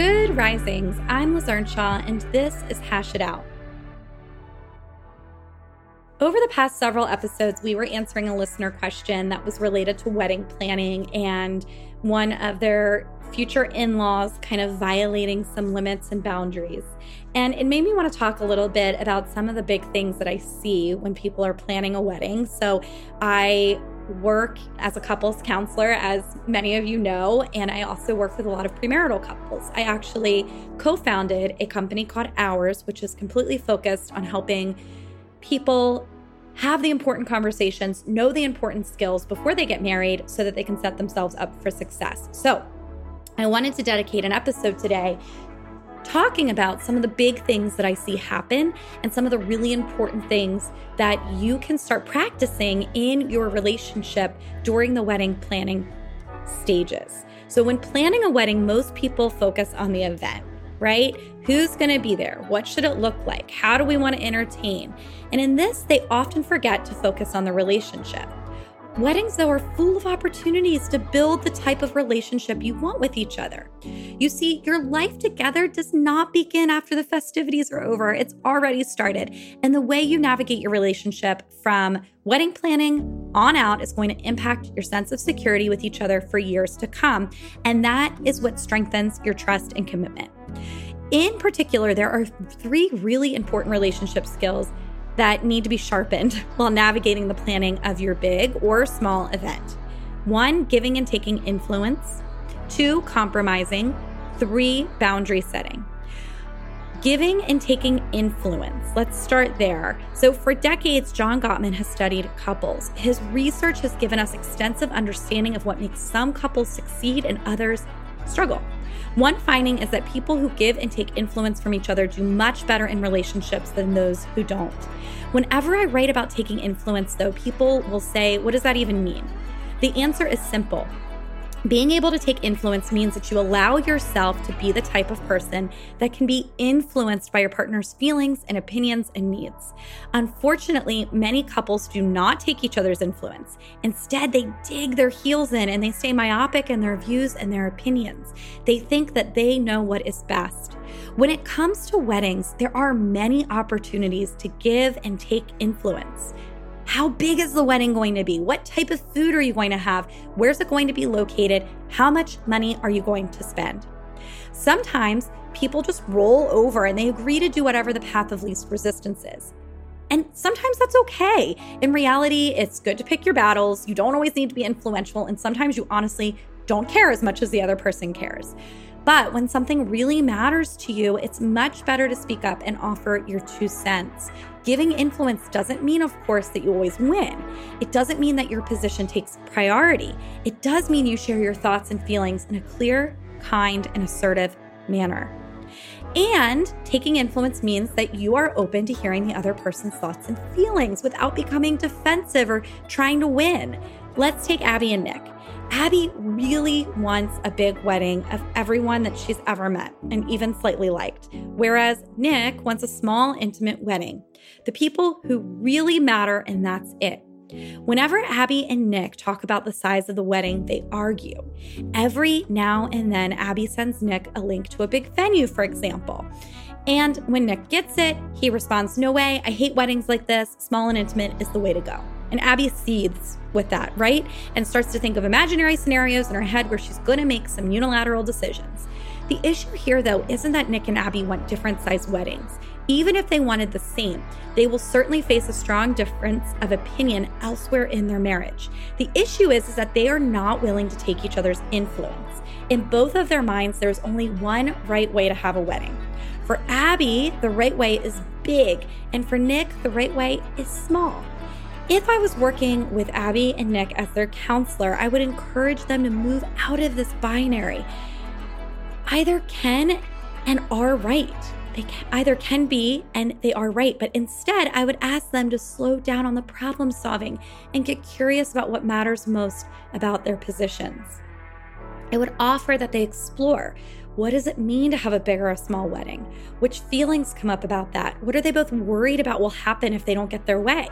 Good risings. I'm Liz Earnshaw, and this is Hash It Out. Over the past several episodes, we were answering a listener question that was related to wedding planning and one of their future in laws kind of violating some limits and boundaries. And it made me want to talk a little bit about some of the big things that I see when people are planning a wedding. So I work as a couples counselor, as many of you know, and I also work with a lot of premarital couples. I actually co founded a company called Ours, which is completely focused on helping people have the important conversations, know the important skills before they get married so that they can set themselves up for success. So, I wanted to dedicate an episode today talking about some of the big things that I see happen and some of the really important things that you can start practicing in your relationship during the wedding planning stages. So, when planning a wedding, most people focus on the event, right? Who's going to be there? What should it look like? How do we want to entertain? And in this, they often forget to focus on the relationship. Weddings, though, are full of opportunities to build the type of relationship you want with each other. You see, your life together does not begin after the festivities are over, it's already started. And the way you navigate your relationship from wedding planning on out is going to impact your sense of security with each other for years to come. And that is what strengthens your trust and commitment. In particular, there are three really important relationship skills that need to be sharpened while navigating the planning of your big or small event. One, giving and taking influence. Two, compromising. Three, boundary setting. Giving and taking influence. Let's start there. So, for decades, John Gottman has studied couples. His research has given us extensive understanding of what makes some couples succeed and others struggle. One finding is that people who give and take influence from each other do much better in relationships than those who don't. Whenever I write about taking influence, though, people will say, What does that even mean? The answer is simple being able to take influence means that you allow yourself to be the type of person that can be influenced by your partner's feelings and opinions and needs. Unfortunately, many couples do not take each other's influence. Instead, they dig their heels in and they stay myopic in their views and their opinions. They think that they know what is best. When it comes to weddings, there are many opportunities to give and take influence. How big is the wedding going to be? What type of food are you going to have? Where's it going to be located? How much money are you going to spend? Sometimes people just roll over and they agree to do whatever the path of least resistance is. And sometimes that's okay. In reality, it's good to pick your battles. You don't always need to be influential. And sometimes you honestly don't care as much as the other person cares. But when something really matters to you, it's much better to speak up and offer your two cents. Giving influence doesn't mean, of course, that you always win. It doesn't mean that your position takes priority. It does mean you share your thoughts and feelings in a clear, kind, and assertive manner. And taking influence means that you are open to hearing the other person's thoughts and feelings without becoming defensive or trying to win. Let's take Abby and Nick. Abby really wants a big wedding of everyone that she's ever met and even slightly liked, whereas Nick wants a small, intimate wedding. The people who really matter, and that's it. Whenever Abby and Nick talk about the size of the wedding, they argue. Every now and then, Abby sends Nick a link to a big venue, for example. And when Nick gets it, he responds, No way, I hate weddings like this. Small and intimate is the way to go. And Abby seethes with that, right? And starts to think of imaginary scenarios in her head where she's going to make some unilateral decisions. The issue here, though, isn't that Nick and Abby want different sized weddings. Even if they wanted the same, they will certainly face a strong difference of opinion elsewhere in their marriage. The issue is, is that they are not willing to take each other's influence. In both of their minds, there's only one right way to have a wedding. For Abby, the right way is big, and for Nick, the right way is small. If I was working with Abby and Nick as their counselor, I would encourage them to move out of this binary. Either can and are right. They either can be and they are right, but instead, I would ask them to slow down on the problem solving and get curious about what matters most about their positions. I would offer that they explore what does it mean to have a big or a small wedding? Which feelings come up about that? What are they both worried about will happen if they don't get their way?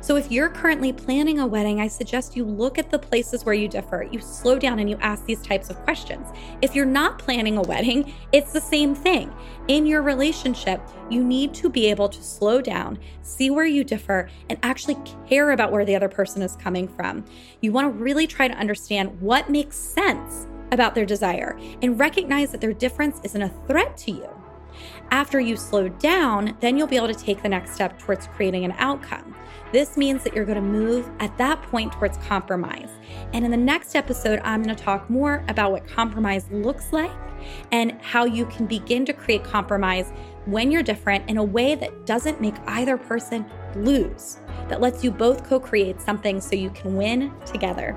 So, if you're currently planning a wedding, I suggest you look at the places where you differ. You slow down and you ask these types of questions. If you're not planning a wedding, it's the same thing. In your relationship, you need to be able to slow down, see where you differ, and actually care about where the other person is coming from. You want to really try to understand what makes sense about their desire and recognize that their difference isn't a threat to you. After you slow down, then you'll be able to take the next step towards creating an outcome. This means that you're going to move at that point towards compromise. And in the next episode, I'm going to talk more about what compromise looks like and how you can begin to create compromise when you're different in a way that doesn't make either person lose, that lets you both co create something so you can win together.